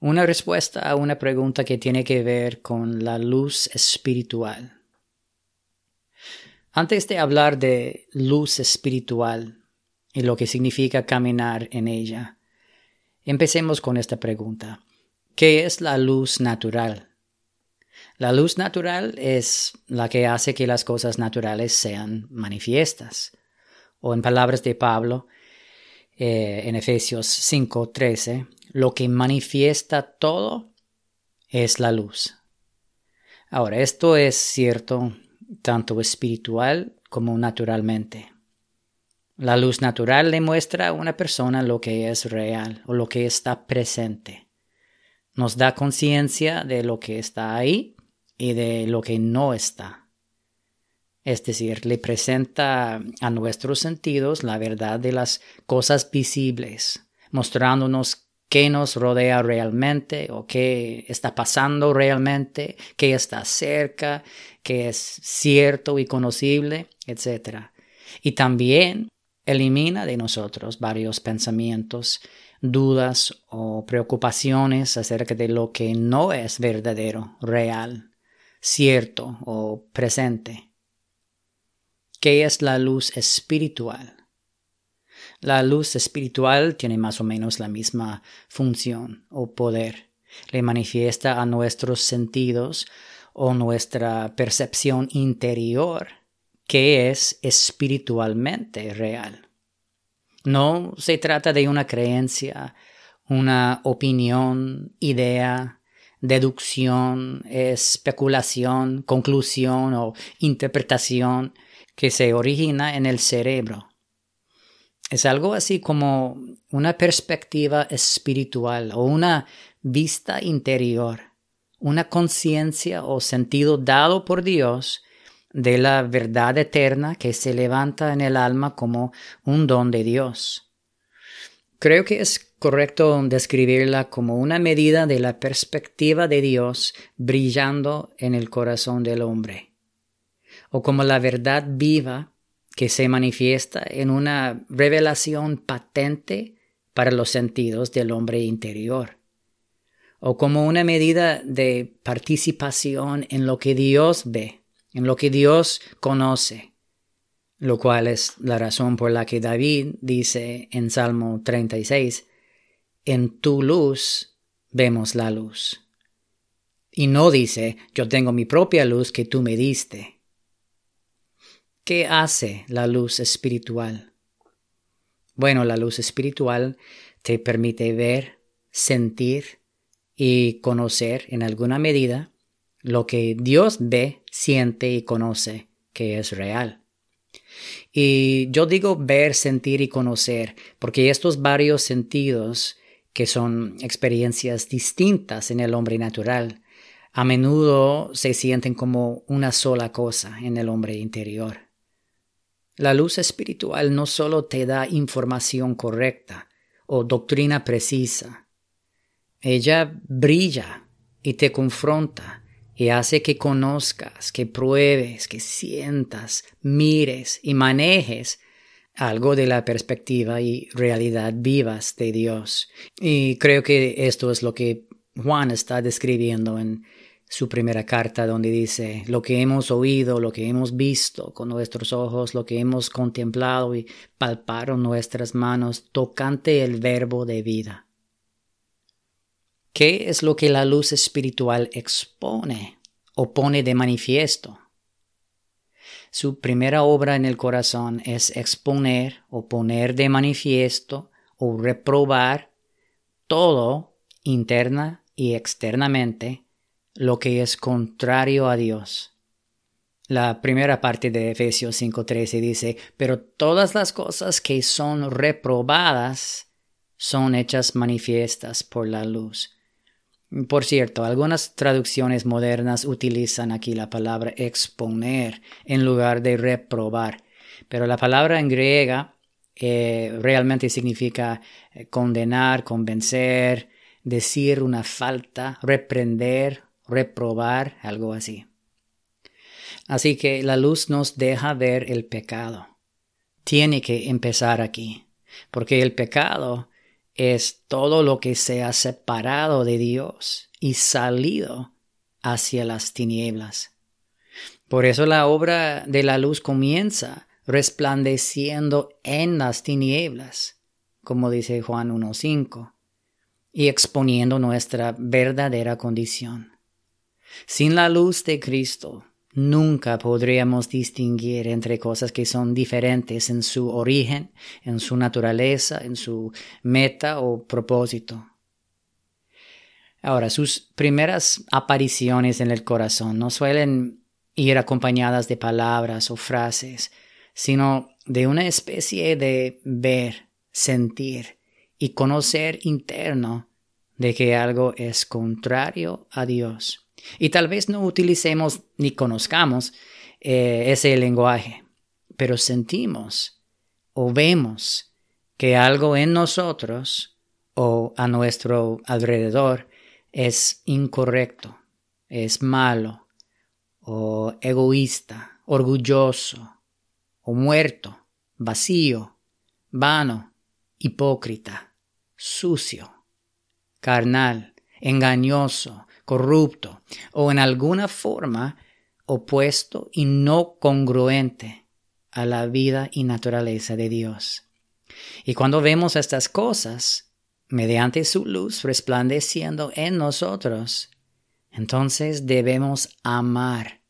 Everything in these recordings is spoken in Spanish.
una respuesta a una pregunta que tiene que ver con la luz espiritual. Antes de hablar de luz espiritual y lo que significa caminar en ella, empecemos con esta pregunta. ¿Qué es la luz natural? La luz natural es la que hace que las cosas naturales sean manifiestas. O en palabras de Pablo, eh, en Efesios 5:13, lo que manifiesta todo es la luz. Ahora, esto es cierto tanto espiritual como naturalmente. La luz natural le muestra a una persona lo que es real o lo que está presente. Nos da conciencia de lo que está ahí y de lo que no está. Es decir, le presenta a nuestros sentidos la verdad de las cosas visibles, mostrándonos qué nos rodea realmente o qué está pasando realmente, qué está cerca, qué es cierto y conocible, etc. Y también elimina de nosotros varios pensamientos, dudas o preocupaciones acerca de lo que no es verdadero, real, cierto o presente. ¿Qué es la luz espiritual? La luz espiritual tiene más o menos la misma función o poder. Le manifiesta a nuestros sentidos o nuestra percepción interior que es espiritualmente real. No se trata de una creencia, una opinión, idea, deducción, especulación, conclusión o interpretación que se origina en el cerebro es algo así como una perspectiva espiritual o una vista interior, una conciencia o sentido dado por Dios de la verdad eterna que se levanta en el alma como un don de Dios. Creo que es correcto describirla como una medida de la perspectiva de Dios brillando en el corazón del hombre, o como la verdad viva que se manifiesta en una revelación patente para los sentidos del hombre interior, o como una medida de participación en lo que Dios ve, en lo que Dios conoce, lo cual es la razón por la que David dice en Salmo 36, en tu luz vemos la luz. Y no dice, yo tengo mi propia luz que tú me diste. ¿Qué hace la luz espiritual? Bueno, la luz espiritual te permite ver, sentir y conocer en alguna medida lo que Dios ve, siente y conoce que es real. Y yo digo ver, sentir y conocer porque estos varios sentidos, que son experiencias distintas en el hombre natural, a menudo se sienten como una sola cosa en el hombre interior. La luz espiritual no solo te da información correcta o doctrina precisa, ella brilla y te confronta y hace que conozcas, que pruebes, que sientas, mires y manejes algo de la perspectiva y realidad vivas de Dios. Y creo que esto es lo que Juan está describiendo en su primera carta donde dice, lo que hemos oído, lo que hemos visto con nuestros ojos, lo que hemos contemplado y palparon nuestras manos tocante el verbo de vida. ¿Qué es lo que la luz espiritual expone o pone de manifiesto? Su primera obra en el corazón es exponer o poner de manifiesto o reprobar todo interna y externamente lo que es contrario a Dios. La primera parte de Efesios 5:13 dice, pero todas las cosas que son reprobadas son hechas manifiestas por la luz. Por cierto, algunas traducciones modernas utilizan aquí la palabra exponer en lugar de reprobar, pero la palabra en griega eh, realmente significa eh, condenar, convencer, decir una falta, reprender reprobar, algo así. Así que la luz nos deja ver el pecado. Tiene que empezar aquí, porque el pecado es todo lo que se ha separado de Dios y salido hacia las tinieblas. Por eso la obra de la luz comienza resplandeciendo en las tinieblas, como dice Juan 1.5, y exponiendo nuestra verdadera condición. Sin la luz de Cristo, nunca podríamos distinguir entre cosas que son diferentes en su origen, en su naturaleza, en su meta o propósito. Ahora, sus primeras apariciones en el corazón no suelen ir acompañadas de palabras o frases, sino de una especie de ver, sentir y conocer interno de que algo es contrario a Dios. Y tal vez no utilicemos ni conozcamos eh, ese lenguaje, pero sentimos o vemos que algo en nosotros o a nuestro alrededor es incorrecto, es malo, o egoísta, orgulloso, o muerto, vacío, vano, hipócrita, sucio, carnal, engañoso, corrupto, o en alguna forma opuesto y no congruente a la vida y naturaleza de Dios. Y cuando vemos estas cosas, mediante su luz resplandeciendo en nosotros, entonces debemos amar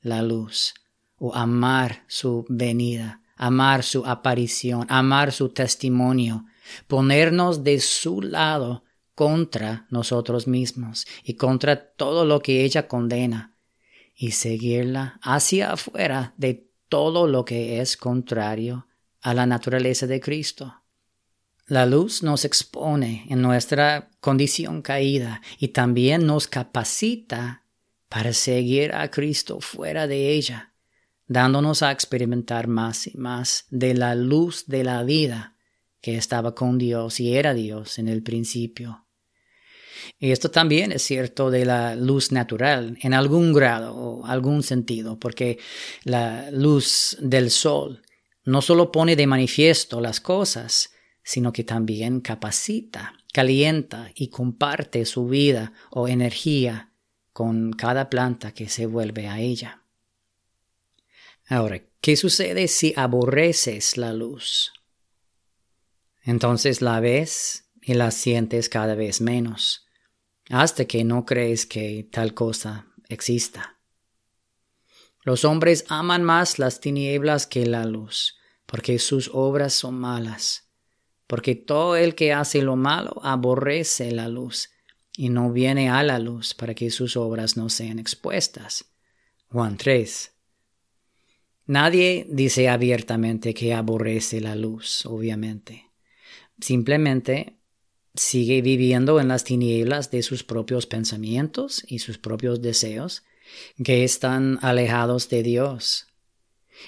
la luz o amar su venida, amar su aparición, amar su testimonio, ponernos de su lado contra nosotros mismos y contra todo lo que ella condena y seguirla hacia afuera de todo lo que es contrario a la naturaleza de Cristo. La luz nos expone en nuestra condición caída y también nos capacita para seguir a Cristo fuera de ella, dándonos a experimentar más y más de la luz de la vida que estaba con Dios y era Dios en el principio. Y esto también es cierto de la luz natural, en algún grado o algún sentido, porque la luz del sol no solo pone de manifiesto las cosas, sino que también capacita, calienta y comparte su vida o energía con cada planta que se vuelve a ella. Ahora, ¿qué sucede si aborreces la luz? Entonces la ves y la sientes cada vez menos, hasta que no crees que tal cosa exista. Los hombres aman más las tinieblas que la luz, porque sus obras son malas porque todo el que hace lo malo aborrece la luz y no viene a la luz para que sus obras no sean expuestas. Juan 3. Nadie dice abiertamente que aborrece la luz, obviamente. Simplemente sigue viviendo en las tinieblas de sus propios pensamientos y sus propios deseos, que están alejados de Dios.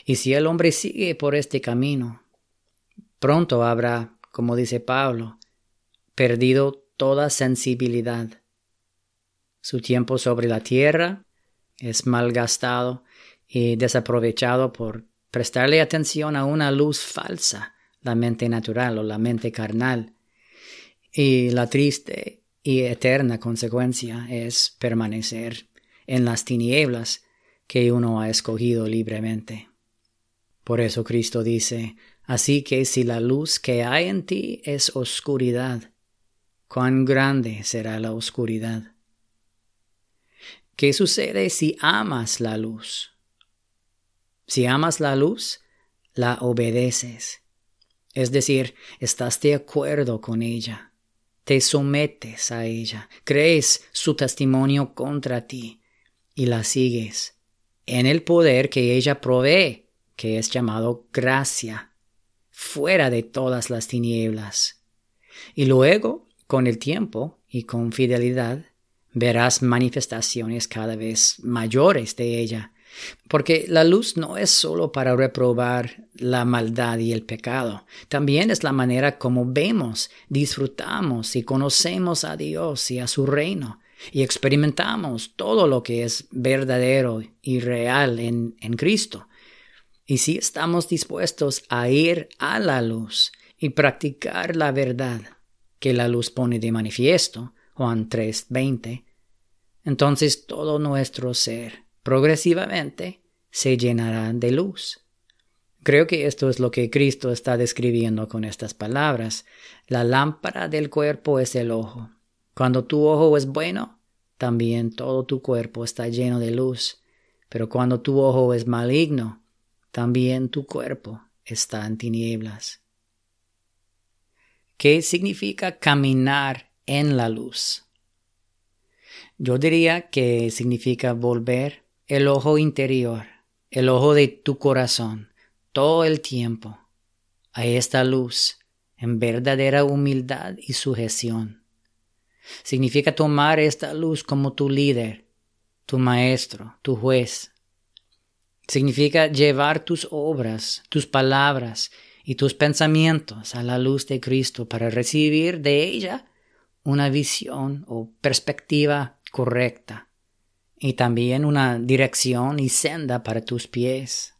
Y si el hombre sigue por este camino, pronto habrá como dice Pablo, perdido toda sensibilidad. Su tiempo sobre la tierra es malgastado y desaprovechado por prestarle atención a una luz falsa, la mente natural o la mente carnal. Y la triste y eterna consecuencia es permanecer en las tinieblas que uno ha escogido libremente. Por eso Cristo dice, Así que si la luz que hay en ti es oscuridad, cuán grande será la oscuridad. ¿Qué sucede si amas la luz? Si amas la luz, la obedeces. Es decir, estás de acuerdo con ella, te sometes a ella, crees su testimonio contra ti y la sigues en el poder que ella provee, que es llamado gracia fuera de todas las tinieblas. Y luego, con el tiempo y con fidelidad, verás manifestaciones cada vez mayores de ella, porque la luz no es solo para reprobar la maldad y el pecado, también es la manera como vemos, disfrutamos y conocemos a Dios y a su reino, y experimentamos todo lo que es verdadero y real en, en Cristo. Y si estamos dispuestos a ir a la luz y practicar la verdad, que la luz pone de manifiesto, Juan 3:20, entonces todo nuestro ser progresivamente se llenará de luz. Creo que esto es lo que Cristo está describiendo con estas palabras. La lámpara del cuerpo es el ojo. Cuando tu ojo es bueno, también todo tu cuerpo está lleno de luz. Pero cuando tu ojo es maligno, también tu cuerpo está en tinieblas. ¿Qué significa caminar en la luz? Yo diría que significa volver el ojo interior, el ojo de tu corazón, todo el tiempo a esta luz en verdadera humildad y sujeción. Significa tomar esta luz como tu líder, tu maestro, tu juez. Significa llevar tus obras, tus palabras y tus pensamientos a la luz de Cristo para recibir de ella una visión o perspectiva correcta y también una dirección y senda para tus pies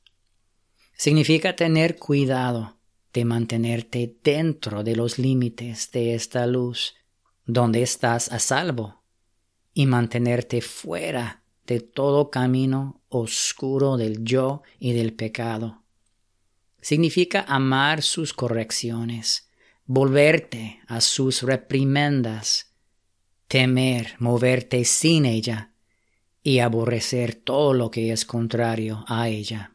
significa tener cuidado de mantenerte dentro de los límites de esta luz, donde estás a salvo, y mantenerte fuera de todo camino oscuro del yo y del pecado. Significa amar sus correcciones, volverte a sus reprimendas, temer moverte sin ella y aborrecer todo lo que es contrario a ella.